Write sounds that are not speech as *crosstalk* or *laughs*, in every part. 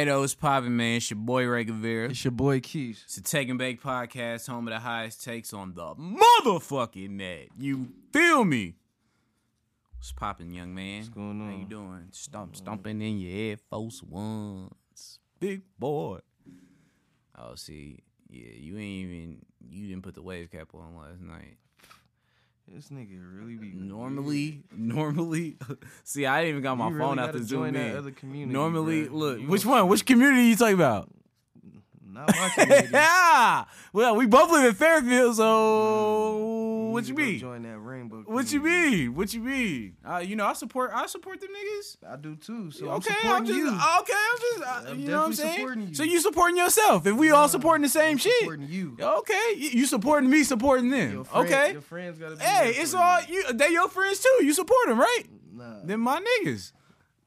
Hey, those popping man. It's your boy Ray Guevara. It's your boy Keys. It's the Take and Bake podcast, home of the highest takes on the motherfucking net. You feel me? What's popping, young man? What's going on? How you doing? Stomp, stomping in your Air Force Ones, big boy. Oh, see, yeah, you ain't even you didn't put the wave cap on last night. This nigga really be Normally, normally, *laughs* see, I ain't even got my You phone really out to zoom in. normally, look, You which one? Which community you talking about? Not my yeah. *laughs* Well, we both live in Fairfield, so what you need to go mean? Join that rainbow. What you mean? What you mean? Uh, you know, I support. I support them niggas. I do too. So okay, I'm I'm just. you. Okay, I'm just. Uh, I'm you know what I'm saying? supporting you. So you supporting yourself? If we all supporting the same I'm shit, Supporting you. okay, you supporting me, supporting them. Your friend- okay. Your friends gotta be Hey, it's all you. They your friends too. You support them, right? Nah. Them my niggas.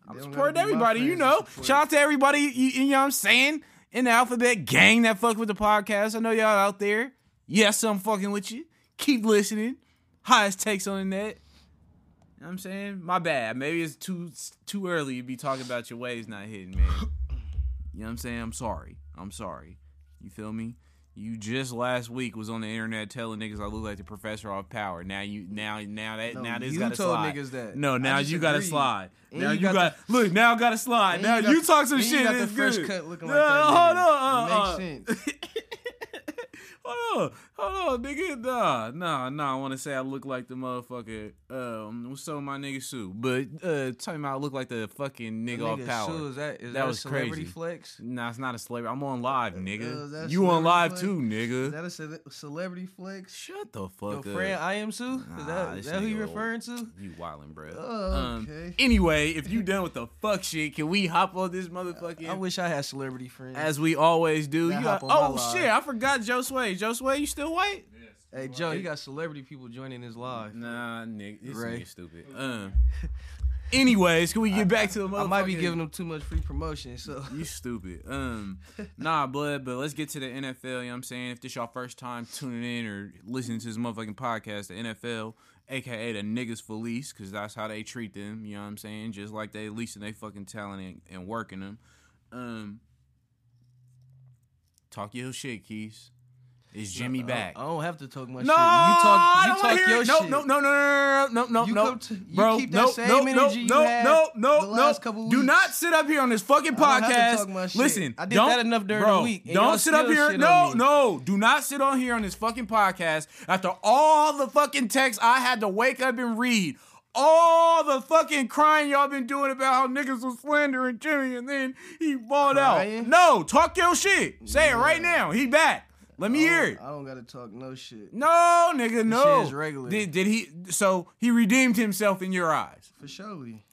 I'm supporting gotta be my everybody. You know, shout out to everybody. You, you know what I'm saying? In the alphabet gang that fuck with the podcast. I know y'all out there. Yes, I'm fucking with you. Keep listening. Highest takes on the net. You know I'm saying? My bad. Maybe it's too too early to be talking about your waves not hitting, man. You know what I'm saying? I'm sorry. I'm sorry. You feel me? You just last week was on the internet telling niggas I look like the professor of power. Now you now now that No, now this you got to told slide. niggas that. No, now you got to slide. And now you got got look. Now got to slide. Now you you, talk some and you shit. got the fresh good. cut looking No, *laughs* like that Hold nigga. on. It uh, makes uh. sense. *laughs* hold on, hold on, nigga. Nah, nah, nah. I want to say I look like the motherfucker. Um, what's up, my nigga Sue? But uh, talking about I look like the fucking nigga, off Nigga, power. Sue, is that, is That that, was a celebrity crazy. flex? Nah, it's not a celebrity. I'm on live, Uh, nigga. that you on live flex? too, nigga. Is that a cele- celebrity flex? Shut the Your fuck up. friend I am Sue? Is Nah, that, this that who you referring to? You wildin', bro. Oh, Um, okay. anyway, if you done with the fuck shit, can we hop on this motherfucking? I wish I had celebrity friends. as we always do. Got, hop on my oh live. shit, I forgot Joe Sway. Joe Sway, you still white? hey Joe, you got celebrity people joining his live. Nah, nigga, this Ray. nigga stupid. Um. *laughs* Anyways, can we get back to the? I might be giving them too much free promotion, so *laughs* You stupid. Um, nah, blood. But let's get to the NFL. You know what I'm saying? If this y'all first time tuning in or listening to this motherfucking podcast, the NFL, aka the niggas police, because that's how they treat them. You know what I'm saying? Just like they leasing they fucking talent and, and working them. Um, talk your shit, Keys. Is Jimmy I- back? I, don't have to talk my No, shit. You I talk, you talk your it. no, shit. No, no, no, no, no, no, You no, to- you bro. keep that no, same no, energy no, you no, had no, no, the last no. couple Do not sit up here on this fucking I don't have to podcast. talk my shit. Listen, I did don't, that enough during bro, the week, and Don't sit up here. No, no. Do not sit on here on this fucking podcast after all the fucking texts I had to wake up and read. All the fucking crying y'all been doing about how niggas was slandering Jimmy and then he bought out. No, talk your shit. Say it right now. He back. Let me hear it. I don't gotta talk no shit. No, nigga, no. shit is regular. Did, did he? So he redeemed himself in your eyes. For surely.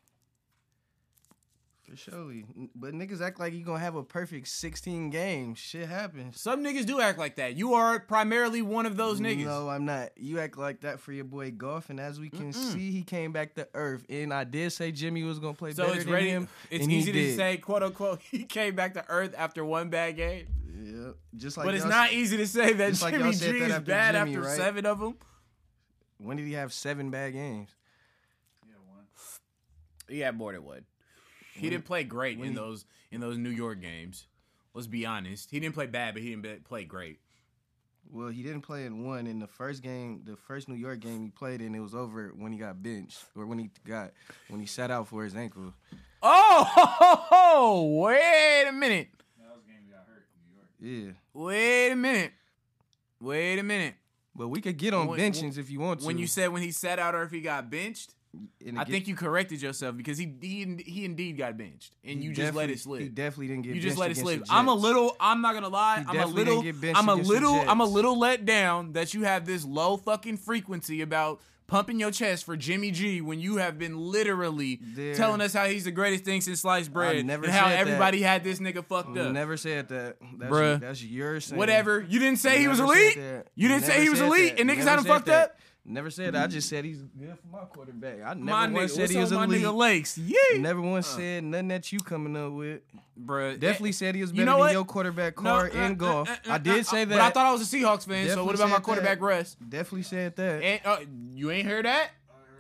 For surely. But niggas act like you gonna have a perfect 16 games. Shit happens. Some niggas do act like that. You are primarily one of those niggas. No, I'm not. You act like that for your boy Goff, and as we can see, he came back to earth. And I did say Jimmy was gonna play so better it's than ready. him. It's and easy to did. say, quote unquote, *laughs* he came back to earth after one bad game. Yep. Just like but it's not easy to say that just like Jimmy y'all G that is after bad Jimmy, after right? seven of them. When did he have seven bad games? Yeah, one. He had more than one. He didn't play great in he- those in those New York games. Let's be honest. He didn't play bad, but he didn't play great. Well, he didn't play in one. In the first game, the first New York game he played in, it was over when he got benched or when he got when he sat out for his ankle. Oh, *laughs* ho, ho, ho, wait a minute. Yeah. Wait a minute. Wait a minute. But we could get on When- benchings if you want to. When you said when he sat out or if he got benched, I think you corrected yourself because he he he indeed got benched and you just let it slip. He definitely didn't get. you just benched let it slip. I'm a little. I'm not gonna lie. I'm a little. didn't get benched I'm a little. I'm a little let down that you have this low fucking frequency about pumping your chest for Jimmy G when you have been literally There- telling us how he's the greatest thing since sliced bread never and how said that. everybody had this nigga fucked up. Never said that, that's, Bruh. That's your saying. Whatever. You didn't say he was elite. You didn't say he was elite that. and niggas Never had him fucked that. up. Never said that. I just said he's good for my quarterback. I never My once nigga, said he was my elite. nigga Lakes? Yeah, Never once said nothing that you coming up with. bruh. Definitely said he was You better know than what? your quarterback No, car uh, in uh, Goff. uh, uh, I uh, did say that. But I thought I was a Seahawks fan. so what about my said that. quarterback Russ? Definitely said that. And, uh, you ain't heard that?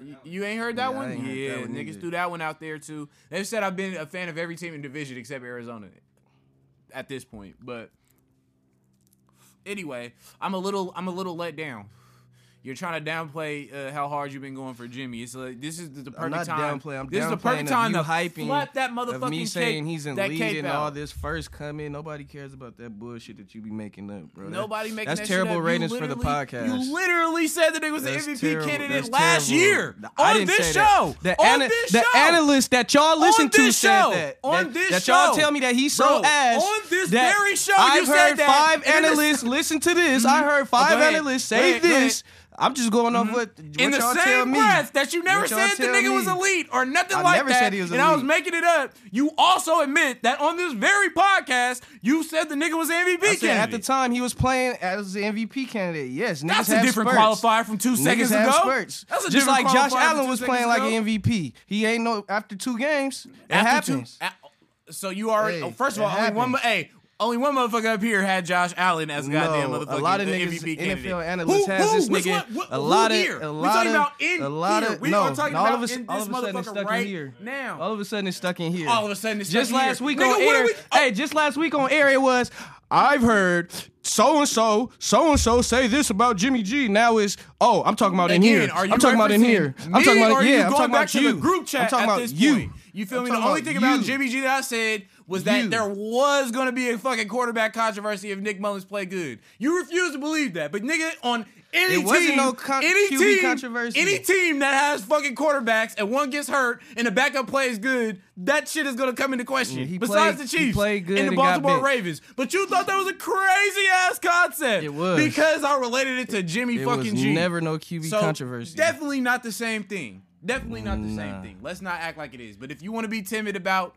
You- You ain't heard that Yeah, one? yeah, that one niggas either. threw that one out there too. They've said I've been a fan of every team in division except Arizona. at this point. But anyway, I'm a little I'm a little let down. You're trying to downplay uh, how hard you've been going for Jimmy. It's like this is the, perfect I'm not time. downplaying. I'm this is the perfect time to hyping flat that motherfucking of me saying cake, he's in that lead and out. all this first coming. Nobody cares about that bullshit that you be making up, bro. That- Nobody making That's that shit terrible up. Ratings for the podcast. You literally said that it was That's the MVP terrible. candidate That's last terrible. year on this show. that. The, on ana- this the show. analyst that y'all listen to this said show. that. On that, this that y'all tell me that he's so ass. on this very show, I've heard five And in the- analysts listen to this. I heard Oh, five analysts say this. I'm just going off what, what in the y'all same tell me. breath that you never What y'all said the tell nigga was elite or nothing I like never that, said he was and I was elite. making it up. You also admit that on this very podcast, you said the nigga was MVP I candidate. said at the time he was playing as the MVP candidate. Yes, niggas That's a have different spurts. qualifier from two Niggas seconds have ago. spurts. That's a just different like Josh qualifier from Allen two was seconds playing like ago. an MVP. He ain't no after two games. It After happens. Two, a- so you already. Hey, oh, first of it all only one. happens. Hey, only one motherfucker up here had Josh Allen as a goddamn No, motherfucker. a lot of the niggas, MVP NFL analysts who, has who, this which nigga. One, what, a lot of, here? a we lot talking of, about in a lot here. of, we no, are talking all about of a, in all this of a sudden it's motherfucker stuck right in here. now. All of a sudden it's stuck in here. All of a sudden it's just in last here. week Nigga, on air. we- oh. Hey, just last week on air it was. I've heard so and so, so and so say this about Jimmy G. Now it's oh, I'm talking about in Again, here. are you I'm talking about in here. I'm talking about yeah. I'm talking about you. group chat I'm talking about you. You feel me? The only thing about. Jimmy G that I said was that You. there was going to be a fucking quarterback controversy if Nick Mullens played good. You refuse to believe that, but nigga, on any It wasn't team, no con- any QB team, controversy. any team that has fucking quarterbacks and one gets hurt and the backup plays good, that shit is going to come into question. Yeah, he Besides played- the he Chiefs played good and the and Baltimore. Ravens, but you thought that was a crazy ass concept. It was. because I related it to Jimmy It fucking was G. never no QB So, controversy. Definitely not the same thing. Definitely not the same thing. Let's not act like it is. But if you want to be timid about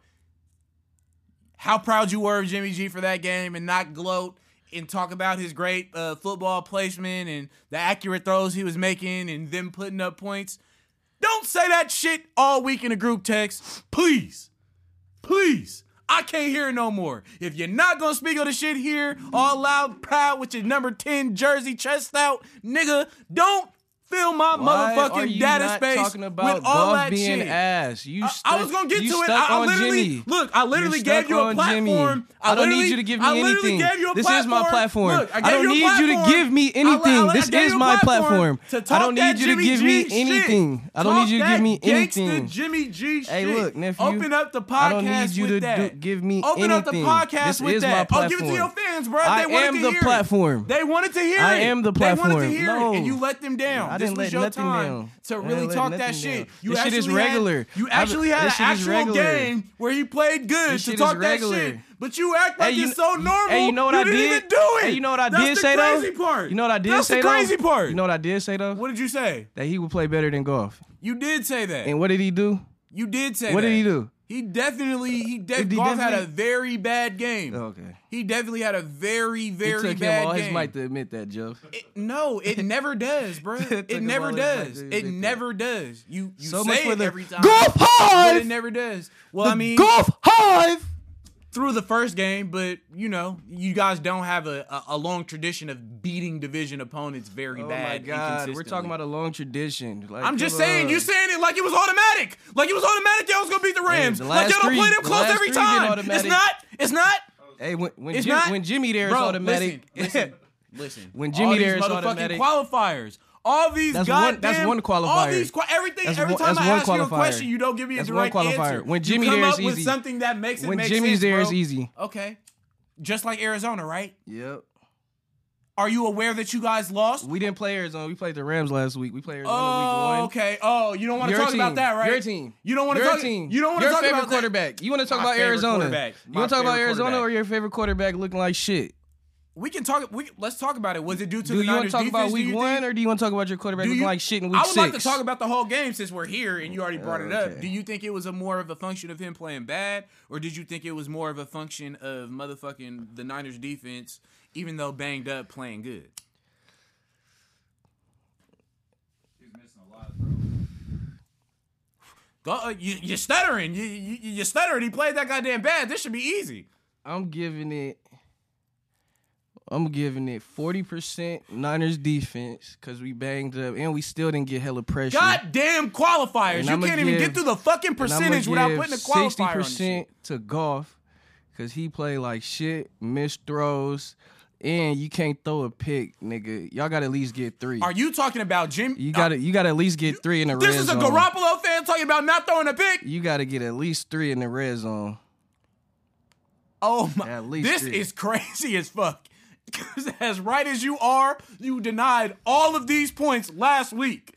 how proud you were of Jimmy G for that game and not gloat and talk about his great uh, football placement and the accurate throws he was making and them putting up points, don't say that shit all week in a group text. Please. Please. I can't hear no more. If you're not gonna speak on the shit here, all loud, proud with your number 10 jersey chest out, nigga, don't fill my Why motherfucking data space with all that being shit. ass? You I- stuck, I was gonna get to it. I, I literally Jimmy. look. I literally gave you a platform. Jimmy. I don't need you to give me I anything. Gave you a This is my platform. Look, I, I don't you need you to give me I I anything. This I is my platform. I don't need you to give me anything. I don't need you to give me anything. Jimmy G. Hey, look, nephew. Open up the podcast I don't need you with to that. give me Open up the podcast This with is that. my Oh, give it to your fans, bro. I they wanted am the platform. They wanted to hear I am the platform. They wanted to hear it, and you let them down. This was let your time down. to really talk that shit. down. You This shit actually is had- regular. you actually had an this shit is actual game where he played good to talk that shit. But you act like Hey, you it's so normal. Hey, you know what you I didn't did? even do it. Hey, you know what I That's did say though? crazy part. You know what I did That's say the crazy though? part. You know what I did say though? What did you say? That he would play better than Goff. You did say that. And what did he do? you did say that. What that. did he do? He definitely he, de- he Goff had a very bad game. Oh, okay. He definitely had a very very it took bad him all game. his might to admit that, Joe. It, no, it *laughs* never does, bro. It It, took him never all his might does. to It that. never does. You you So say much for it the every time. Goff but Hive! it never does. Well, I mean, Goff Hive! Through the first game, but you know, you guys don't have a, a, a long tradition of beating division opponents very Oh bad. my God, we're talking about a long tradition. Like, I'm just saying, on. you saying it like it was automatic, like it was automatic. Y'all was gonna beat the Rams, the like y'all don't three- play them close last every time. It's not. It's not. Hey, when when, Jim, not. when Jimmy there is automatic. Listen, listen, listen. *laughs* When Jimmy there, motherfucking automatic. qualifiers. All these That's goddamn, one- that's one All these everything. That's every time that's I one ask you a question, you don't give me a That's one qualifier. answer. When Jimmy you come there, up it's with easy. something that makes it when make Jimmy's sense, there, bro. it's easy. Okay, just like Arizona, right? Yep. Are you aware that you guys lost? We didn't play Arizona. We played the Rams last week. We played Arizona Oh, week one. okay. Oh, you don't want to Your talk about that, right? Your team. You don't want to Your talk. team. You don't want to Your talk favorite about that. quarterback. You want to talk My about Arizona? You want to talk about Arizona or your favorite quarterback looking like shit? We can talk. We let's talk about it. Was it due to Do the you want Niners to talk about defense, do week you one think? or do you want to talk about your quarterback Do looking like shit in week six? I would six? like to talk about the whole game since we're here and you already brought it up. okay. Do you think it was a more of a function of him playing bad, or did you think it was more of a function of motherfucking the Niners defense, even though banged up, playing good? Go, uh, you, you're stuttering. You, you, you're stuttering. He played that goddamn bad. This should be easy. I'm giving it. I'm giving it 40% Niners defense because we banged up and we still didn't get hella pressure. Goddamn qualifiers. And you I'ma can't even give- get through the fucking percentage without putting a qualifier on the 60% to Goff Cause he played like shit, missed throws, and you can't throw a pick, nigga. Y'all gotta at least get three. Are you talking about Jim? You gotta you gotta at least get three in the red zone. This is a zone. Garoppolo fan talking about not throwing a pick. You gotta get at least three in the red zone. Oh my! At least this three. is *laughs* crazy as fuck. 'Cause *laughs* as right as you are, you denied all of these points last week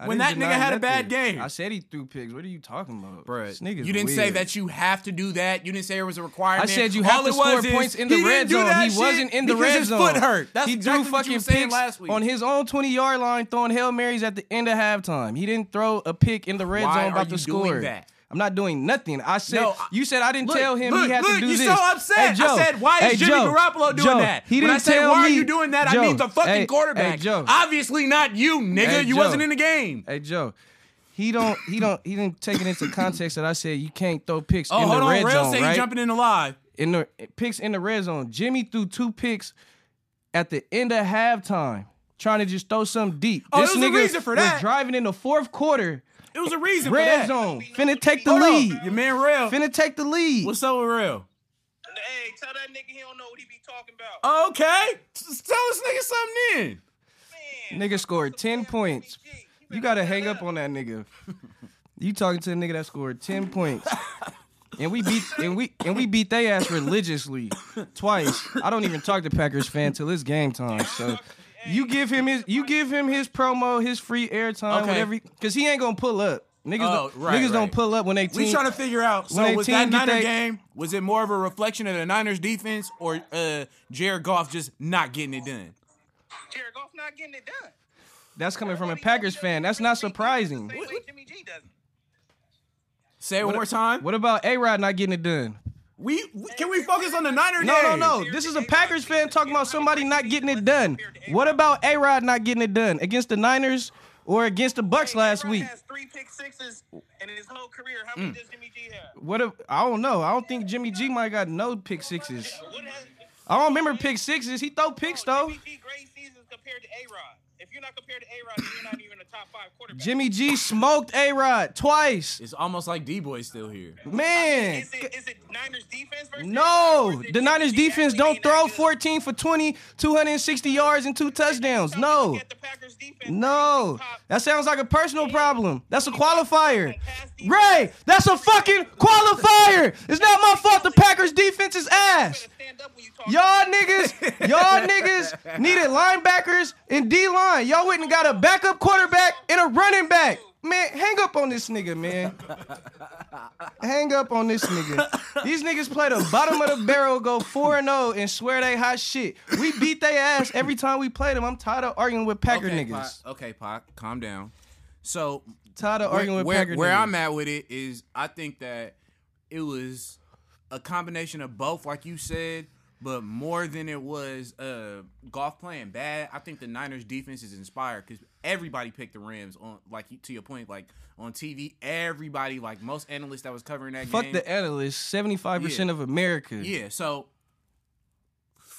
I when that nigga deny had a bad game. I said he threw picks. What are you talking about, Bruh, This nigga's you didn't say that you have to do that. You didn't say it was a requirement. I said you All have to it was score points in the red zone. He wasn't in the because red his zone. foot hurt. That's he exactly threw what you fucking were saying picks last week. on his own 20 yard line, throwing hail marys at the end of halftime. He didn't throw a pick in the red Why zone are about you to doing score. that? I'm not doing nothing. I said No, you said I didn't Look, tell him look, he had look, to do you this. so upset. Hey, I said, why is Hey, Jimmy Joe. Garoppolo doing Joe, that? He when didn't I say, why me. are you doing that? I Joe, mean the fucking hey, quarterback. Hey, Joe. Obviously not you, nigga. You Joe. wasn't in the game. Hey Joe, he don't he don't he didn't take it into context that I said you can't throw picks Oh, in hold the on. red Rail zone, say right? you jumping in the live. in the picks in the red zone. Jimmy threw two picks at the end of halftime, trying to just throw something deep. Oh, this there's a nigga reason for was driving in the fourth quarter, It was a reason for red that. zone, finna take the Hold lead, on. Your man Rail. finna take the lead. What's up with Rail? Hey, tell that nigga he don't know what he be talking about. Okay. S- Tell this nigga something in. Man, Nigga scored ten points. You gotta hang up on that nigga. You talking to a nigga that scored ten points. And we beat and we and we beat they ass religiously twice. I don't even talk to Packers fan till it's game time. So you give him his you give him his promo, his free airtime, Okay. whatever, because he ain't gonna pull up. Niggas, Oh, don't, right, niggas right. don't pull up when they We trying to figure out. So was that get Niner they- game? Was it more of a reflection of the Niners defense or uh, Jared Goff just not getting it done? Jared Goff not getting it done. That's coming from a Packers fan. That's not surprising. Same way Jimmy G doesn't. Say it one more time. What about A Rod not getting it done? We, we can we focus on the Niner No, no, no. This is a Packers fan talking about somebody not getting it done. What about A Rod not getting it done against the Niners or against the Bucs Hey, last A-Rod week? has three pick sixes in his whole career. How Mm. many does Jimmy G have? What if I don't know. I don't think Jimmy G might got no pick sixes. I don't remember pick sixes. He throw picks though. Jimmy G great seasons compared to A Rod. If you're not compared to A Rod, you're not even a top five quarterback. Jimmy G smoked A Rod twice. It's almost like D Boy still here. Man. Is it, is it Niners defense versus No, or the Niners Jimmy defense don't throw 14 for 20, 260 yards and two touchdowns. No. look at the Packers defense No, that sounds like a personal problem. That's a qualifier. Ray, that's a fucking qualifier. It's not my fault the Packers defense is ass. Stand up when you talk. Y'all niggas, y'all niggas *laughs* needed linebackers and D line. Y'all went and got a backup quarterback and a running back. Man, hang up on this nigga, man. Hang up on this nigga. These niggas play the bottom of the barrel, go 4 0 and swear they hot shit. We beat their ass every time we play them. I'm tired of arguing with Packer okay, niggas. Pac, okay, Pac, calm down. So Tired of where, arguing with where, Packer where niggas. I'm at with it is I think that it was a combination of both, like you said, but more than it was uh, Goff playing bad. I think the Niners defense is inspired because everybody picked the Rams on, like to your point, like on TV. Everybody, like most analysts that was covering that Fuck game. the analysts. 75% Yeah. of America. Yeah, so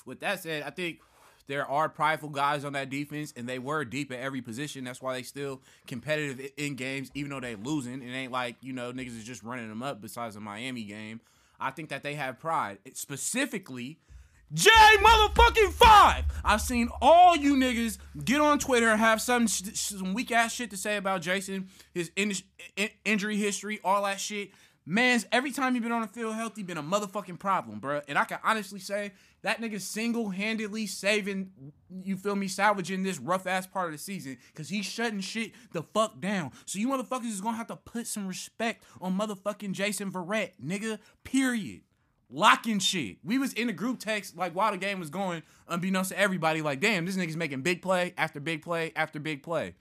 with that said, I think there are prideful guys on that defense, and they were deep at every position. That's why they still competitive in games, even though they losing. It ain't like you know niggas is just running them up. Besides the Miami game, I think that they have pride. It- specifically, J motherfucking five. I've seen all you niggas get on Twitter and have some sh- some weak ass shit to say about Jason, his in- in- injury history, all that shit. Man's every time he been on the field healthy, been a motherfucking problem, bruh. And I can honestly say that nigga single handedly saving, you feel me, salvaging this rough ass part of the season because he's shutting shit the fuck down. So you motherfuckers is gonna have to put some respect on motherfucking Jason Verrett, nigga. Period locking shit. We was in the group text like while the game was going, unbeknownst to everybody, like, damn, this nigga's making big play after big play after big play.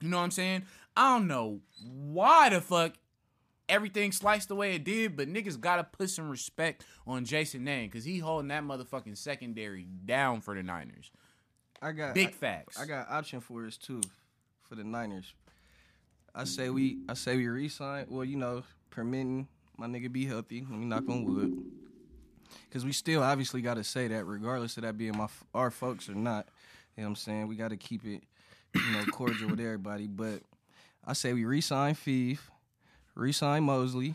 You know what I'm saying? I don't know why the fuck everything sliced the way it did, but niggas gotta put some respect on Jason Name because he holding that motherfucking secondary down for the Niners. I got Big I- facts. I got option for us too, for the Niners. I say we, I say we resign. Well, you know, permitting my nigga be healthy. Let me knock on wood. Cause we still obviously got to say that, regardless of that being my our folks or not. You know what I'm saying? We got to keep it, you know, cordial with everybody. But I say we resign Feeve, resign Moseley.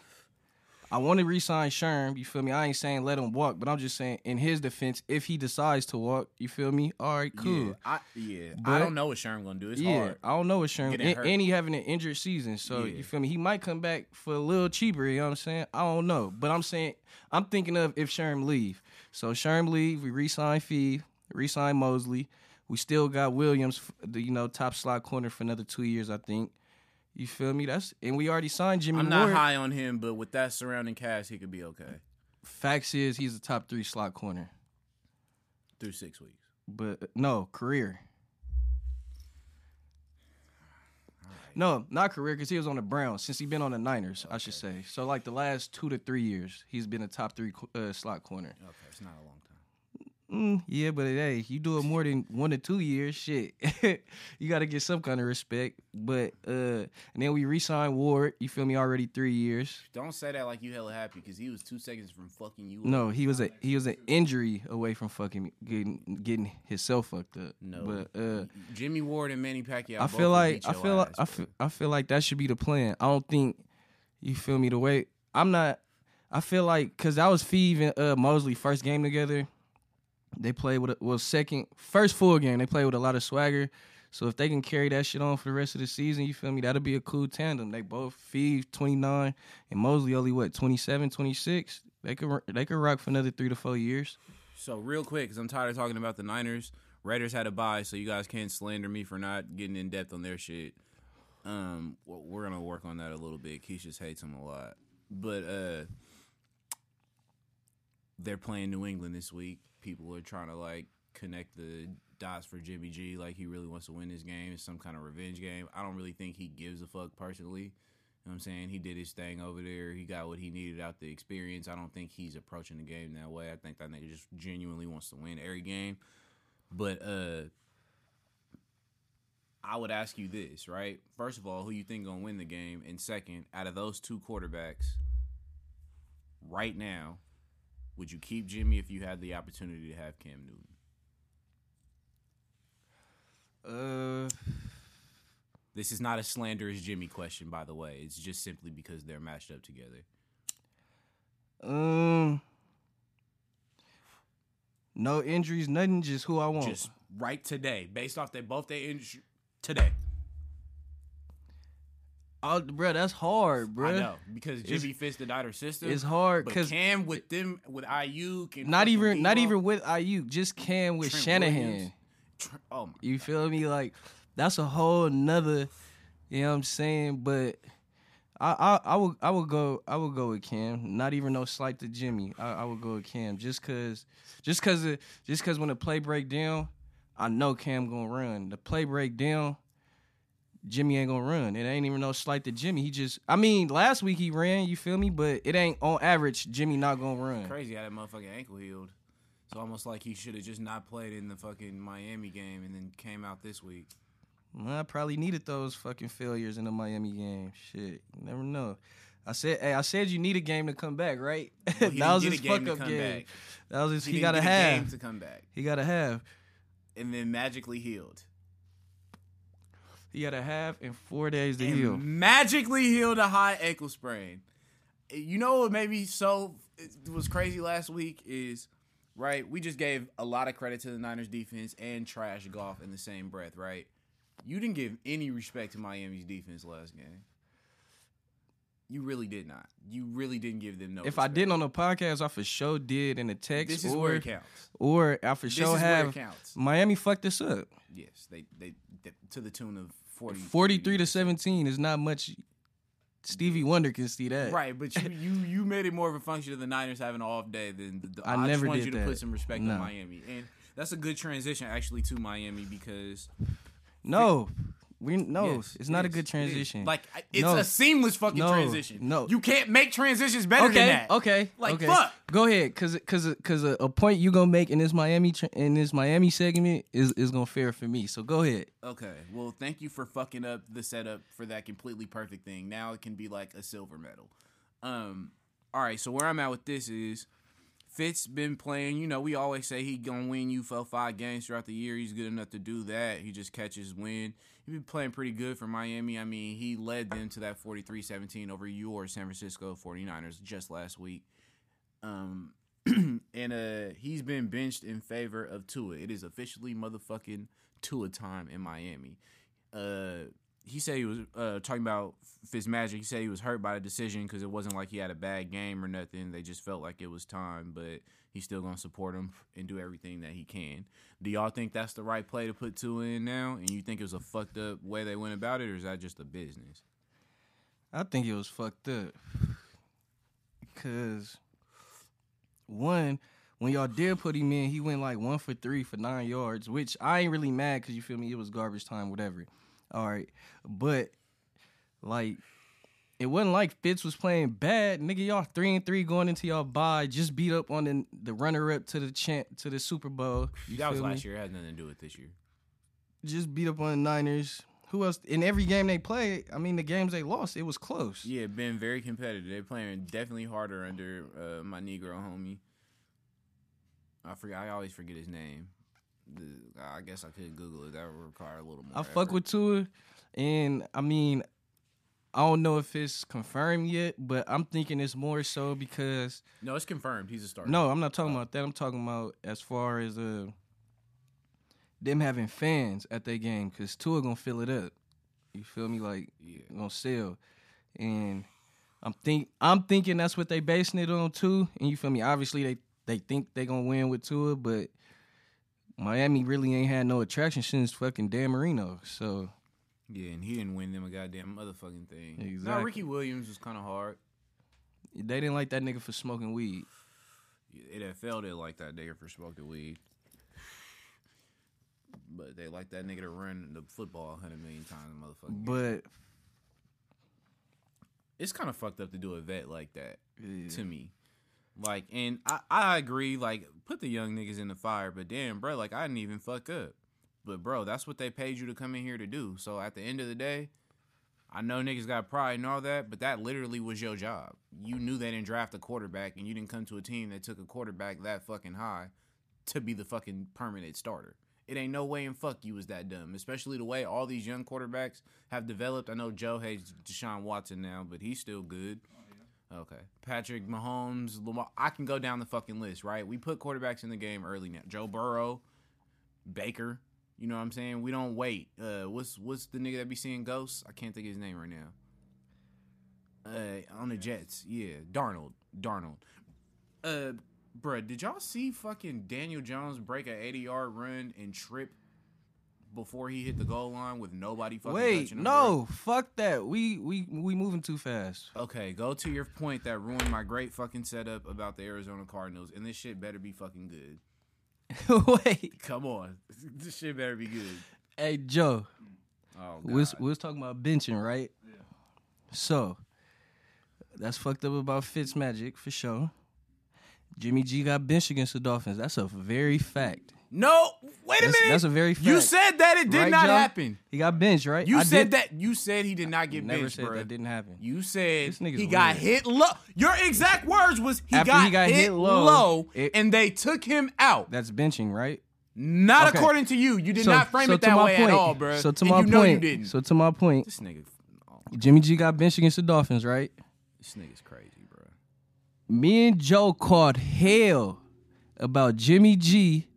I want to re-sign Sherm. You feel me? I ain't saying let him walk, but I'm just saying in his defense, if he decides to walk, you feel me? All right, cool. Yeah, I, yeah. I don't know what Sherm gonna do. It's yeah, hard. I don't know what Sherm and, and he having an injured season, so Yeah. you feel me? He might come back for a little cheaper. You know what I'm saying? I don't know, but I'm saying I'm thinking of if Sherm leave. So Sherm leave, we re-sign Fee, re-sign Moseley. We still got Williams, the you know top slot corner for another two years, I think. You feel me? That's and we already signed Jimmy I'm not Ward. high on him, but with that surrounding cast, he could be okay Facts is he's a top three slot corner, through six weeks. but no career. No, not career because he was on the Browns since he been on the Niners. I should say. So like the last two to three years, he's been a top three uh, slot corner. Okay, it's not a long time. Mm, yeah, but hey, you do it more than one or two years, shit. *laughs* you got to get some kind of respect. But uh, and then we re-signed Ward. You feel me? Already three years. Don't say that like you hella happy because he was two seconds from fucking you. No, he was a he was an injury away from fucking me- getting getting himself fucked up. No. but uh, Jimmie Ward and Manny Pacquiao. I feel like I feel like I feel, I feel like that should be the plan. I don't think you feel me the way I'm not. I feel like because that was Feeve and uh, Moseley first game together. They played with a, well second first full game. They played with a lot of swagger. So if they can carry that shit on for the rest of the season, you feel me? That'll be a cool tandem. They both Feeve 29 and Moseley only what 27, 26. They could they could rock for another three to four years. So real quick, because I'm tired of talking about the Niners. Raiders had a bye, so you guys can't slander me for not getting in depth on their shit. Um, we're gonna work on that a little bit. Just hates them a lot, but uh, they're playing New England this week. People are trying to like connect the dots for Jimmy G. Like he really wants to win this game. It's some kind of revenge game. I don't really think he gives a fuck personally. You know what I'm saying? He did his thing over there. He got what he needed out the experience. I don't think he's approaching the game that way. I think that nigga just genuinely wants to win every game. But uh I would ask you this, right? First of all, who you think gonna win the game? And second, out of those two quarterbacks, right now, would you keep Jimmy if you had the opportunity to have Cam Newton? Uh, This is not a slanderous Jimmy question, by the way. It's just simply because they're matched up together. um, no injuries, nothing. Just who I want. Just right today, based off they both they injury today. Oh, bro, that's hard, bro. I know because Jimmy fits the Niner system. It's hard because Cam with them with IU can not even not even with IU, just Cam with Trent Shanahan. Tr- Oh my You feel me? Like that's a whole nother. You know what I'm saying? But I I, I would I would go I would go with Cam. Not even no slight to Jimmy. I, I would go with Cam just cause just cause of, just cause when the play break down, I know Cam gonna run. The play break down. Jimmy ain't gonna run. It ain't even no slight to Jimmy. He just, I mean, last week he ran. You feel me? But it ain't on average. Jimmy not gonna run. crazy how that motherfucking ankle healed. It's almost like he should have just not played in the fucking Miami game and then came out this week. Well, I probably needed those fucking failures in the Miami game. Shit, you never know. I said, hey, I said you need a game to come back, right? *laughs* Well, that was his get a game fuck up game. back. That was his. He, didn't got to get a game have. to come back, He got to have. and then magically healed. He got a half in four days to and heal. magically healed a high ankle sprain. You know what made me so it was crazy last week is right. We just gave a lot of credit to the Niners defense and trash Goff in the same breath, right? You didn't give any respect to Miami's defense last game. You really did not. You really didn't give them no. If I didn't on the podcast, I for sure did in the text, this is or where it counts. or I for This sure is where it have counts. Miami fucked this up. Yes, they, they they to the tune of 40, Forty three to seventeen is not much. Stevie Wonder can see that. Right, but you, you you made it more of a function of the Niners having an off day than the, the I I, never just did you to that. put some respect No. on Miami, and that's a good transition actually to Miami because No, we no. yes, it's not a good it transition. Like it's No. a seamless fucking No. transition. No. you can't make transitions better okay, than that. okay, Like, okay. fuck. Go ahead, cause cause cause a, a point you gonna make in this Miami in this Miami segment is is gonna fare for me. So go ahead. Okay, well, thank you for fucking up the setup for that completely perfect thing. Now it can be like a silver medal. Um, all right, so where I'm at with this is Fitz been playing. You know, we always say he gonna win you for five games throughout the year. He's good enough to do that. He just catches win. he's been playing pretty good for Miami. I mean, he led them to that 43-17 over your San Francisco 49ers just last week. Um, *clears throat* and uh, he's been benched in favor of Tua. It is officially motherfucking Tua time in Miami. Uh, he said he was uh, talking about Fitzmagic. He said he was hurt by the decision because it wasn't like he had a bad game or nothing. They just felt like it was time, but he's still gonna support him and do everything that he can. Do y'all think that's the right play to put Tua in now? And you think it was a fucked up way they went about it, or is that just a business? I think it was fucked up. Cause one, when y'all did put him in, he went like one for three for nine yards, which I ain't really mad because you feel me, it was garbage time, whatever. All right. But like it wasn't like Fitz was playing bad. Nigga, y'all three and three going into y'all bye, just beat up on the, the runner up to the champ to the Super Bowl. You that was me? last year. It had nothing to do with this year. Just beat up on the Niners. Who else? In every game they played, I mean, the games they lost, it was close. Yeah, been very competitive. They're playing definitely harder under uh, my Negro homie. I forget. I always forget his name. The, I guess I could Google it. That would require a little more. I fuck with Tua, and I mean, I don't know if it's confirmed yet, but I'm thinking it's more so because No, it's confirmed. He's a starter. no, I'm not talking about that. I'm talking about as far as uh them having fans at their game because Tua gonna fill it up. You feel me? Like Yeah. gonna sell, and I'm think I'm thinking that's what they basing it on too. And you feel me? Obviously they they think they gonna win with Tua, but Miami really ain't had no attraction since fucking Dan Marino. So Yeah, and he didn't win them a goddamn motherfucking thing. Exactly. Ricky Williams was kind of hard. they didn't like that nigga for smoking weed. It NFL didn't like that nigga for smoking weed. But they like that nigga to run the football a hundred million times, motherfucker. But it's kind of fucked up to do a vet like that yeah. to me. Like, and I, I agree. Like, put the young niggas in the fire, but damn, bro, like I didn't even fuck up. But bro, that's what they paid you to come in here to do. So at the end of the day, I know niggas got pride and all that, but that literally was your job. You knew they didn't draft a quarterback, and you didn't come to a team that took a quarterback that fucking high to be the fucking permanent starter. It ain't no way in fuck you was that dumb, especially the way all these young quarterbacks have developed. I know Joe hates Deshaun Watson now, but he's still good. Okay. Patrick Mahomes, Lamar. I can go down the fucking list, right? We put quarterbacks in the game early now. Joe Burrow, Baker. You know what I'm saying? We don't wait. Uh, what's what's the nigga that be seeing ghosts? I can't think of his name right now. Uh, on the Jets, yeah, Darnold, Darnold. Uh, bruh, did y'all see fucking Daniel Jones break an 80 yard run and trip before he hit the goal line with nobody fucking Wait, touching him? no, fuck that. We we we moving too fast. Okay, go to your point that ruined my great fucking setup about the Arizona Cardinals, and this shit better be fucking good. *laughs* Wait, Come on, *laughs* this shit better be good. hey Joe, Oh we was, we was talking about benching, right? Yeah. So that's fucked up about Fitz Magic for sure. Jimmy G got benched against the Dolphins. That's a very fact. No, wait a That's, minute. that's a very fact. you said that it did Right, not Joe? happen. he got benched, right? You I said did- that. You said he did not get benched. Never benched, said bro. that didn't happen. You said he got hit low. Your exact words was he, After got, he got hit, hit low, low, it- and they took him out. That's benching, right? Not Okay. according to you. You did So- not frame so it that way point, at all, bro. So to and my you know point, you didn't. so to my point, this nigga, oh, Jimmy G got benched against the Dolphins, right? this nigga's crazy, bro. Me and Joe caught hell about Jimmy G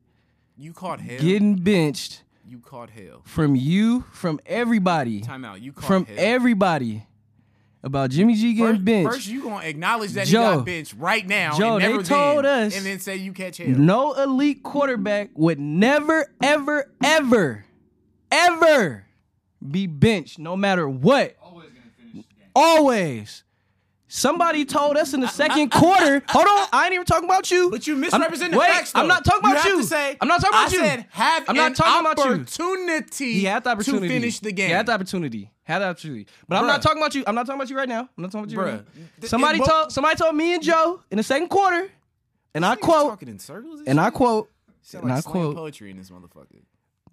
You caught hell. getting benched you caught hell. from you, from everybody, Time out. You caught from hell. everybody about Jimmy G getting First, benched. first you gonna acknowledge that Joe. he got benched right now. Joe, and they never told then, us- and then say you catch hell. no elite quarterback would never, ever, ever, ever be benched, no matter what. Always gonna finish the game. Always. Somebody told us in the second quarter. Hold on, I ain't even talking about you. But you I'm- misrepresent the wait, facts. Though. I'm not talking about you. you. Have to say, I'm not talking about you. I you. said have I'm not an talking about you. opportunity. He had the opportunity to finish the game. He had the opportunity. Had the opportunity. But I'm not talking about you. I'm not talking about you right now. I'm not talking about you right now. Somebody it- told somebody told me and Joe in the second quarter, and I quote, in circles and I quote, Sound and like I quote, poetry in this motherfucker.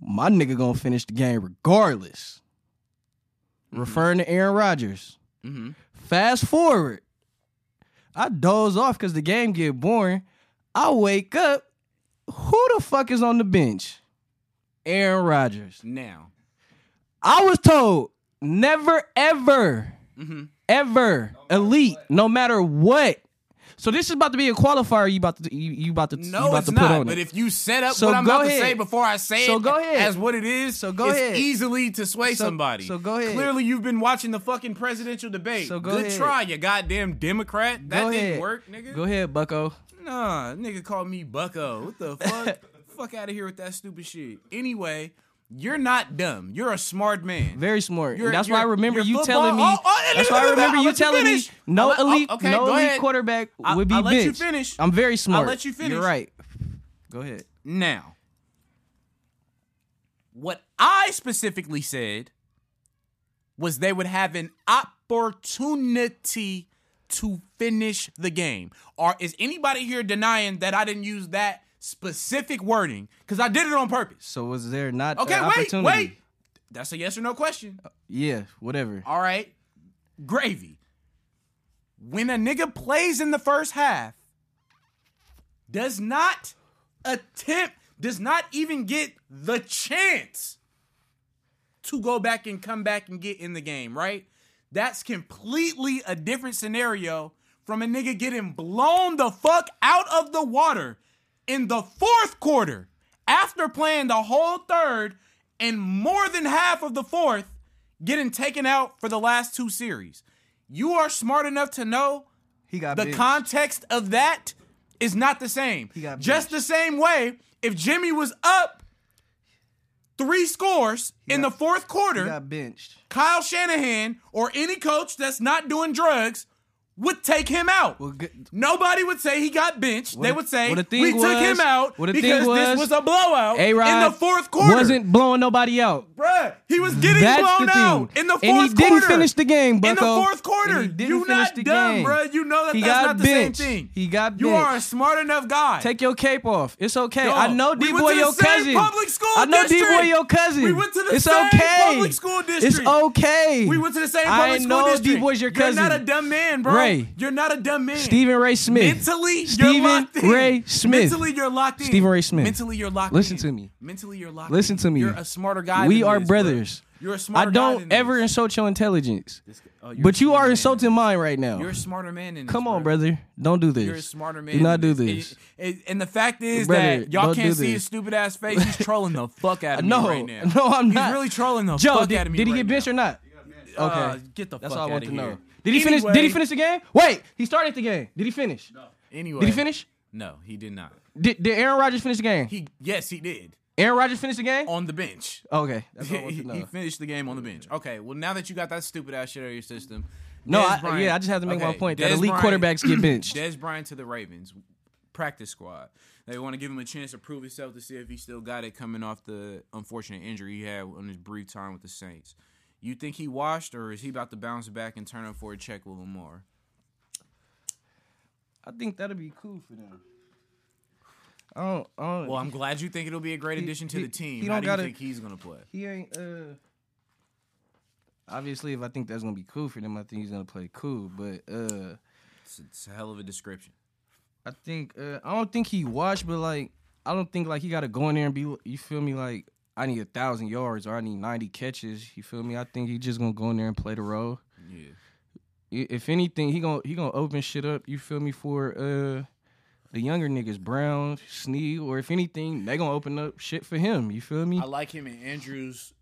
my nigga gonna finish the game regardless. Mm-hmm. Referring to Aaron Rodgers. Mm-hmm. Fast forward. I doze off because the game get boring. I wake up. Who the fuck is on the bench? Aaron Rodgers. Now, I was told never ever, Mm-hmm. ever elite, no matter what. So this is about to be a qualifier. You about to you, you about to you no, about it's to put not. on But it. if you set up So what I'm go about to say before I say So it go ahead. as what it is, So go it's ahead. easily to sway So- somebody. so go ahead. Clearly, you've been watching the fucking presidential debate. So go Good ahead. try, you goddamn Democrat. That Go didn't ahead. work, nigga. Go ahead, Bucko. Nah, nigga called me Bucko. What the fuck? *laughs* fuck out of here with that stupid shit. Anyway, you're not dumb. You're a smart man. Very smart. You're- and that's why I remember football- telling me. Oh, oh, that's why I remember I'll you you telling me no oh, elite, okay, no elite ahead. quarterback I'll- would be I'll let you finish. I'm very smart. I'll let you finish. You're right. Go ahead. Now, what I specifically said was they would have an opportunity to finish the game. Or is anybody here denying that I didn't use that specific wording? Because I did it on purpose. So was there not Okay, an wait, wait. That's a yes or no question. Uh, yeah, whatever. All right. Gravy. When a nigga plays in the first half, does not attempt, does not even get the chance to go back and come back and get in the game, right? That's completely a different scenario from a nigga getting blown the fuck out of the water in the fourth quarter after playing the whole third and more than half of the fourth getting taken out for the last two series. You are smart enough to know He got the benched. context of that is not the same. He got Just the same way, if Jimmy was up three scores in got- the fourth quarter, He got benched. Kyle Shanahan or any coach that's not doing drugs would take him out. Well, good. Nobody would say he got benched. they would say well, the thing we took him out well, because this was, was a blowout in A-Rod the fourth quarter. wasn't blowing nobody out. Bruh, he was getting That's blown out in the fourth quarter. and he didn't quarter. finish the game, but in the fourth quarter. And he didn't You not the dumb, game. bruh. You know that He that's not the benched. same thing. He got benched. You are a smart enough guy. Take your cape off. It's okay. Dog, I know D boy your cousin. public school I know D boy your cousin. We went to the it's same okay. public school district. It's okay. We went to the same public school district. I know. D-Boy's your cousin. You're not a dumb man, bro. Ray. You're not a dumb man. Stephen Ray Smith. Mentally, Stephen you're locked in. Ray Smith. Mentally, you're locked in. Stephen Ray Smith. Mentally, you're locked in. Listen in. to me. Mentally, you're locked in. Listen in. to me. You're a smarter guy. we than are this, bro. brothers. You're a I smarter guy don't ever this. insult your intelligence. Oh, But you are man insulting mine right now. You're a smarter man than this, Come on, bro. brother. Don't do this. You're a smarter man. Do not do this. And, and- the fact is Brother, that y'all can't see his stupid ass face. He's trolling the fuck out *laughs* of me No, right now. no, I'm He's not. really trolling the Joe, fuck did, out of me. did he right get benched or not? Okay. Uh, get the That's fuck all I want to here. know. Did he finish? Did he finish the game? Wait, he started the game. Did he finish? No. Anyway, Did he finish? No, he did not. Did, did Aaron Rodgers finish the game? He yes, he did Aaron Rodgers finished the game? on the bench. Okay, that's all I want he, *laughs* he finished the game on the bench. Okay, well now that you got that stupid ass shit out of your system, No, I, Bryant- yeah, I just have to make my okay, point that elite Bryant- quarterbacks get *clears throat* benched. Dez Bryant to the Ravens practice squad. They want to give him a chance to prove himself to see if he still got it coming off the unfortunate injury he had on his brief time with the Saints. You think he washed, or is he about to bounce back and turn up for a check with Lamar? I think that'd be cool for them. I don't. I don't Well, I'm glad you think it'll be a great He- addition to he- the team. he How don't do you gotta- think he's gonna play? he ain't. Uh, obviously, if I think that's gonna be cool for them, I think he's gonna play cool. But uh, It's, it's a hell of a description. I think uh, I don't think he watched, but like I don't think like he got to go in there and be. You feel me? Like I need a thousand yards or I need ninety catches. You feel me? I think he's just gonna go in there and play the role. Yeah. If anything, he gonna he gonna open shit up. You feel me for uh the younger niggas, Brown, Snead, or if anything, they gonna open up shit for him. You feel me? I like him and Andrews.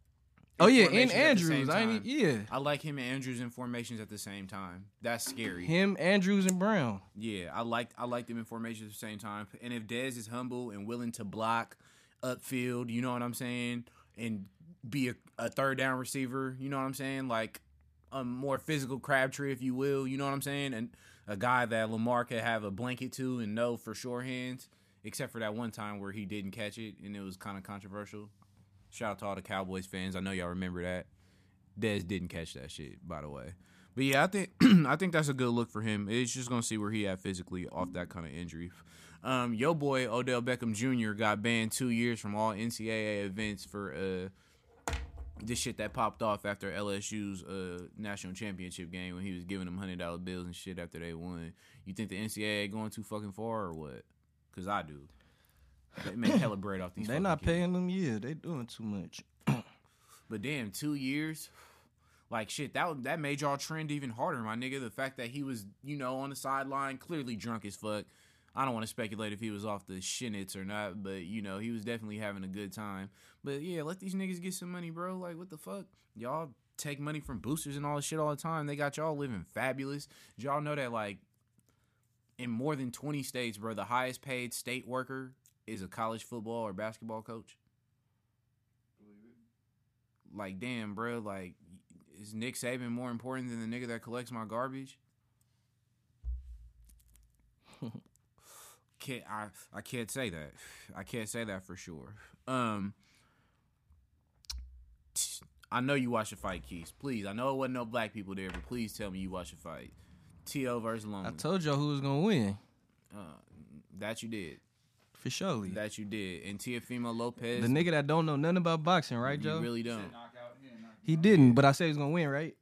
oh yeah, and formations at the Andrews. I time. ain't, yeah, I like him and Andrews in formations at the same time. That's scary. him, Andrews, and Brown. Yeah, I like I like them in formations at the same time. And if Dez is humble and willing to block upfield, you know what I'm saying, and be a, a third down receiver, you know what I'm saying, like a more physical Crabtree, if you will, you know what I'm saying, and a guy that Lamar could have a blanket to and know for sure hands, except for that one time where he didn't catch it and it was kind of controversial. Shout out to all the Cowboys fans. I know y'all remember that. Dez didn't catch that shit, by the way. But yeah, I think *clears throat* I think that's a good look for him. It's just gonna see where he at physically off that kind of injury. Um, yo boy Odell Beckham Jr. got banned two years from all NCAA events for uh this shit that popped off after LSU's uh national championship game when he was giving them hundred dollar bills and shit after they won. You think the NCAA going too fucking far or what? because I do. They make hella bread off these. They not kids. paying them. Yeah, they doing too much. *coughs* But damn, two years, like shit, that that made y'all trend even harder, my nigga. The fact that he was, you know, on the sideline, clearly drunk as fuck. I don't want to speculate if he was off the shinits or not, but you know, he was definitely having a good time. But yeah, let these niggas get some money, bro. Like, what the fuck? Y'all take money from boosters and all this shit all the time. They got y'all living fabulous. Did y'all know that like in more than 20 states, bro, the highest paid state worker is a college football or basketball coach? Like, damn, bro, like, is Nick Saban more important than the nigga that collects my garbage? Can't I I can't say that. I can't say that for sure. Um I know you watched the fight, Keith. Please, I know it wasn't no black people there, but please tell me you watched the fight. T.O. versus Loma. I told y'all who was gonna win uh, that you did. for sure. That you did. And Teofimo Lopez, The nigga that don't know nothing about boxing, right, you Joe? really don't. he didn't, but I said he was gonna win, right?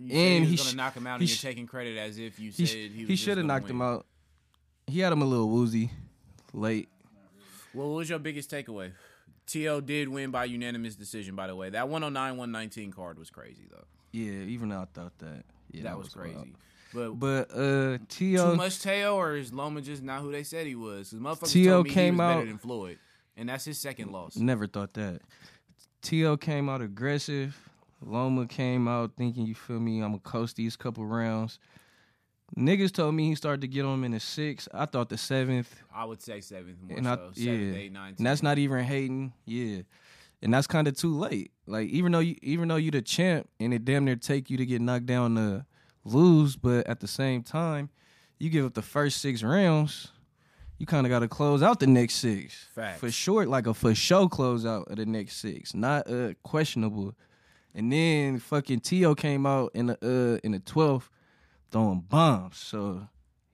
You And he he was sh- gonna knock him out, he and you're taking credit as if you He said sh- he, he should have gonna knocked him out. He had him a little woozy, late. Well, what was your biggest takeaway? T.O. did win by unanimous decision, by the way. That 109 119 card was crazy, though. Yeah, even though I thought that. Yeah, that was wild. crazy. But, But uh, too T.O. much Teo, or is Loma just not who they said he was? Because motherfuckers T.O. told me came he was out- better than Floyd, and that's his second loss. Never thought that. T.O. came out aggressive. Loma came out thinking, you feel me, I'm going to coast these couple rounds. Niggas told me he started to get on him in the sixth. I thought the seventh. I would say seventh more And I, so. yeah, eight, nine, and that's 10. not even hating. Yeah, and that's kind of too late. Like even though you, even though you the champ, and it damn near take you to get knocked down to lose, but at the same time, you give up the first six rounds, you kind of got to close out the next six Facts. for short, like a for show close out of the next six, not uh questionable. And then fucking T.O. came out in the uh in the twelfth throwing bombs, so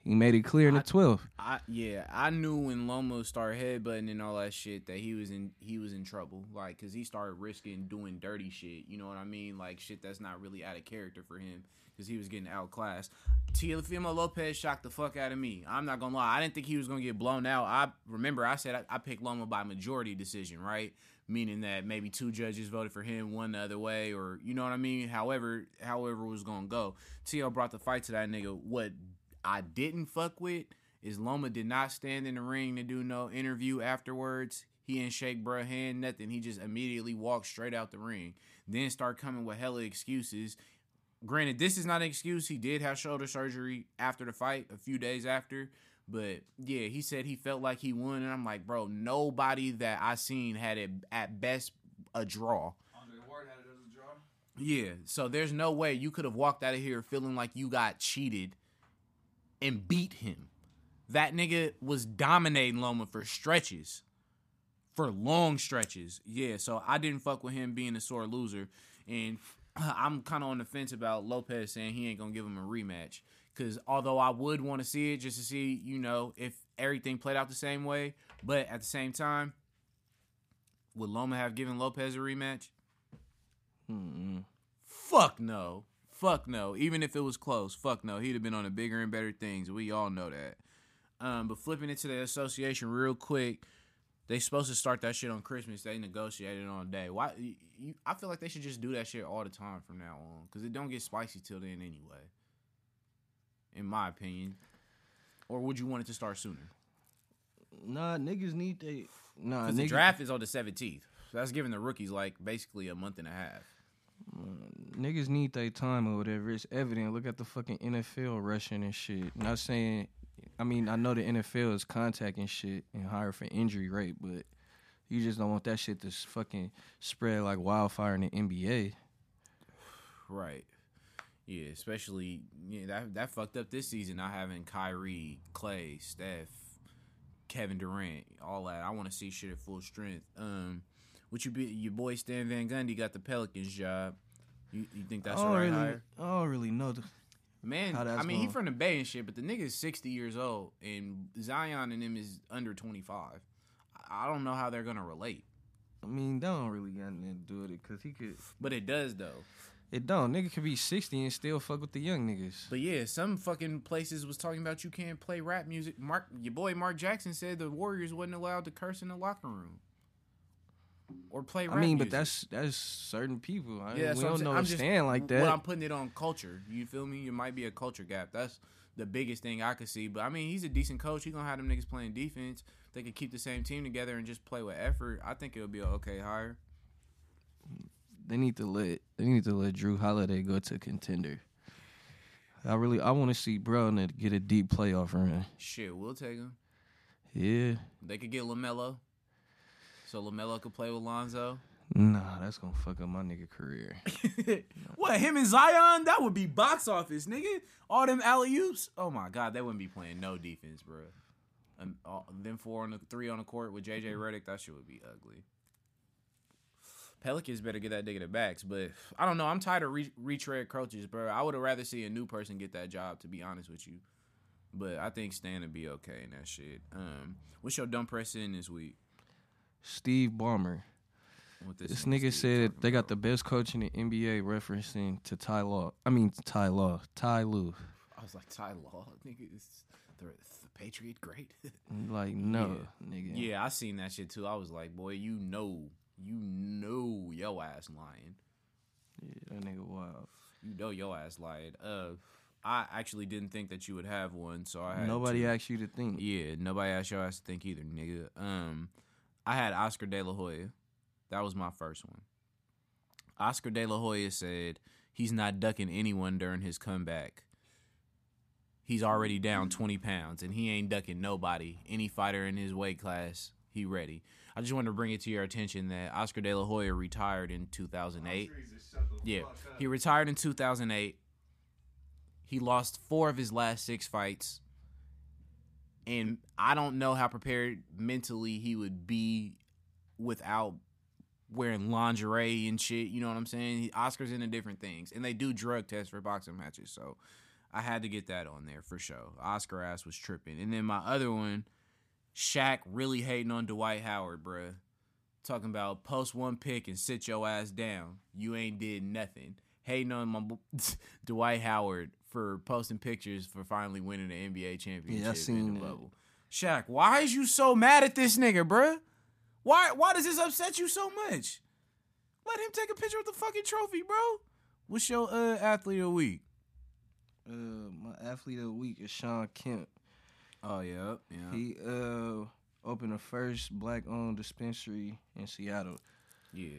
he made it clear in the I- twelfth. I yeah, I knew when Loma started headbutting and all that shit that he was in he was in trouble, like because he started risking doing dirty shit. You know what I mean? Like shit that's not really out of character for him because he was getting outclassed. Teofimo Lopez shocked the fuck out of me. I'm not gonna lie, I didn't think he was gonna get blown out. I remember I said I, I picked Loma by majority decision, right? Meaning that maybe two judges voted for him, one the other way, or you know what I mean. However, however it was gonna go. T.O. brought the fight to that nigga. What I didn't fuck with is Loma did not stand in the ring to do no interview afterwards. He didn't shake bruh hand, nothing. He just immediately walked straight out the ring. Then start coming with hella excuses. Granted, this is not an excuse. He did have shoulder surgery after the fight, a few days after. But yeah, he said he felt like he won, and I'm like, bro, nobody that I seen had it at best a draw. Yeah, so there's no way you could have walked out of here feeling like you got cheated and beat him. That nigga was dominating Loma for stretches, for long stretches. Yeah, so I didn't fuck with him being a sore loser, and *sniffs* I'm kind of on the fence about Lopez saying he ain't gonna give him a rematch. Because although I would want to see it just to see, you know, if everything played out the same way, but at the same time, would Loma have given Lopez a rematch? Mm-mm. Fuck no. Fuck no. Even if it was close, fuck no. He'd have been on the bigger and better things. We all know that. Um, but flipping into the association real quick, they supposed to start that shit on Christmas. They negotiated on a day. Why? You- I feel like they should just do that shit all the time from now on because it don't get spicy till then anyway. In my opinion, or would you want it to start sooner? Nah, niggas need they. Nah, Because the draft is on the seventeenth. So that's giving the rookies like basically a month and a half. niggas need their time or whatever. It's evident. Look at the fucking NFL rushing and shit. Not saying, I mean, I know the NFL is contacting shit and higher for injury rate, but you just don't want that shit to fucking spread like wildfire in the NBA. Right. Yeah, especially yeah, that that fucked up this season not having Kyrie, Klay, Steph, Kevin Durant, all that. I want to see shit at full strength. Um, what you be your boy Stan Van Gundy got the Pelicans job. You, you think that's I right really, hire? I don't really know. The, Man, I mean he from the Bay and shit, but the nigga's sixty years old and Zion and him is under twenty five. I don't know how they're gonna relate, I mean, that don't really got nothing to do with it because he could. but it does though. It don't. Nigga could be 60 and still fuck with the young niggas. But yeah, some fucking places was talking about you can't play rap music. Mark, your boy Mark Jackson said the Warriors wasn't allowed to curse in the locker room or play. Rap music. I mean, but music. that's that's certain people. I, yeah, we don't know just like that. What I'm putting it on culture. You feel me? It might be a culture gap. That's the biggest thing I could see. But I mean, he's a decent coach. He gonna have them niggas playing defense. They could keep the same team together and just play with effort. I think it'll be a okay hire. They need to let they need to let Jrue Holiday go to contender. I really I want to see Brown get a deep playoff run. Shit, we'll take him. Yeah, They could get Lamelo, so Lamelo could play with Lonzo. nah, that's gonna fuck up my nigga career. *laughs* what him and Zion? That would be box office, nigga. All them alley oops. Oh my god, they wouldn't be playing no defense, bro. And um, all, them four on the three on the court with JJ Redick, that shit would be ugly. Pelicans better get that nigga the backs, but I don't know. I'm tired of re- retread coaches, bro. I would have rather see a new person get that job, to be honest with you. But I think Stan would be okay in that shit. Um, what's your dumb press in this week? Steve Ballmer. What This nigga said they got about? the best coach in the NBA, referencing to Ty Law. I mean Ty Law, Ty Lue. I was like, Ty Law, nigga, is the, the Patriot great? *laughs* Like no, nigga. Yeah, I seen that shit too. I was like, boy, you know, you know yo ass lying. Yeah, that nigga wild. You know yo ass lying. Uh, I actually didn't think that you would have one, so I had Nobody to- asked you to think. Yeah, nobody asked your ass to think either, nigga. Um, I had Oscar De La Hoya. That was my first one. Oscar De La Hoya said he's not ducking anyone during his comeback. He's already down 20 pounds, and he ain't ducking nobody. Any fighter in his weight class, he ready. I just wanted to bring it to your attention that Oscar De La Hoya retired in 2008. Yeah, he retired in 2008. He lost four of his last six fights. And I don't know how prepared mentally he would be without wearing lingerie and shit. You know what I'm saying? He, Oscar's into different things. And they do drug tests for boxing matches. So I had to get that on there for sure. Oscar ass was tripping. And then my other one, Shaq really hating on Dwight Howard, bruh. Talking about post one pick and sit your ass down. You ain't did nothing. Hating on my *laughs* Dwight Howard for posting pictures for finally winning the NBA championship yeah, in seen the that. Shaq, why is you so mad at this nigga, bruh? Why why does this upset you so much? Let him take a picture with the fucking trophy, bro. What's your uh, athlete of the week? Uh, my athlete of the week is Shawn Kemp. Oh yeah, yeah. He uh opened the first black-owned dispensary in Seattle. Yeah,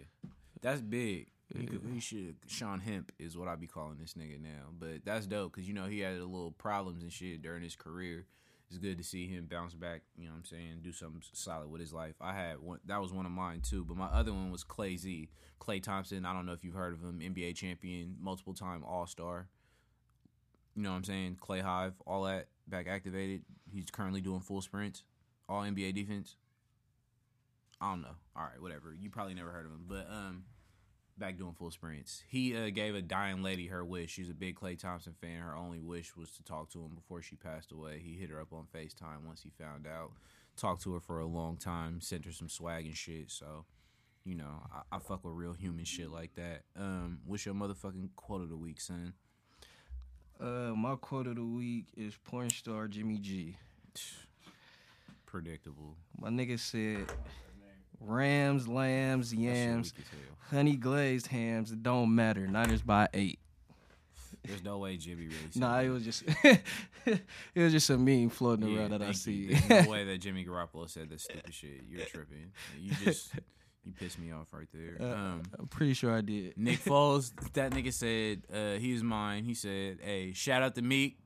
that's big. He, could, he should. Shawn Hemp is what I be calling this nigga now. But that's dope because you know he had a little problems and shit during his career. It's good to see him bounce back. You know what I'm saying? Do something solid with his life. I had one. That was one of mine too. But my other one was Clay Z. Klay Thompson. I don't know if you've heard of him. NBA champion, multiple time All Star. You know what I'm saying? Clay Hive, all that back activated. He's currently doing full sprints, all NBA defense. I don't know. All right, whatever. You probably never heard of him, but um, back doing full sprints. He uh, gave a dying lady her wish. She's a big Klay Thompson fan. Her only wish was to talk to him before she passed away. He hit her up on Facetime once he found out. Talked to her for a long time. Sent her some swag and shit. So, you know, I, I fuck with real human shit like that. Um, what's your motherfucking quote of the week, son? Uh, my quote of the week is porn star Jimmy G. Predictable. My nigga said, Rams, lambs, yams, weak as hell. honey glazed hams. It don't matter. Niners by eight. There's no way Jimmy really. said Nah, that. it was just *laughs* it was just a meme floating Yeah, around that I see. you. There's no way *laughs* that Jimmy Garoppolo said that stupid shit. You're tripping. You just *laughs* you pissed me off right there. Uh, Um, I'm pretty sure I did. Nick *laughs* Foles, that nigga said uh, he was mine. He said, "Hey, shout out to Meek."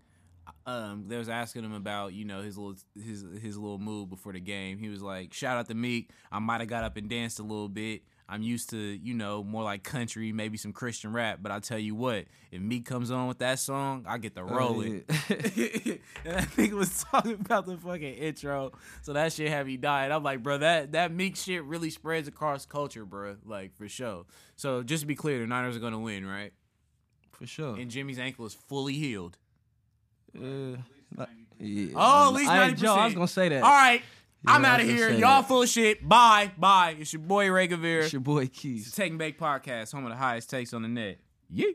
Um, they was asking him about you know his little his his little move before the game. He was like, "Shout out to Meek. I might have got up and danced a little bit. I'm used to you know more like country, maybe some Christian rap. But I tell you what, if Meek comes on with that song, I get the rolling." Oh, *laughs* and I think it was talking about the fucking intro. So that shit had me dying. I'm like, bro, that that Meek shit really spreads across culture, bro. Like for sure. So just to be clear, the Niners are gonna win, right? For sure. And Jimmy's ankle is fully healed. Uh, not- yeah. Oh, at least I, ninety Joe, I was gonna say that. All right, I'm Yeah, I out of here. Y'all full of shit. Bye, bye. It's your boy Ray Gavir. It's your boy It's Keys. Take and Bake Podcast, home of the highest takes on the net. Yeah.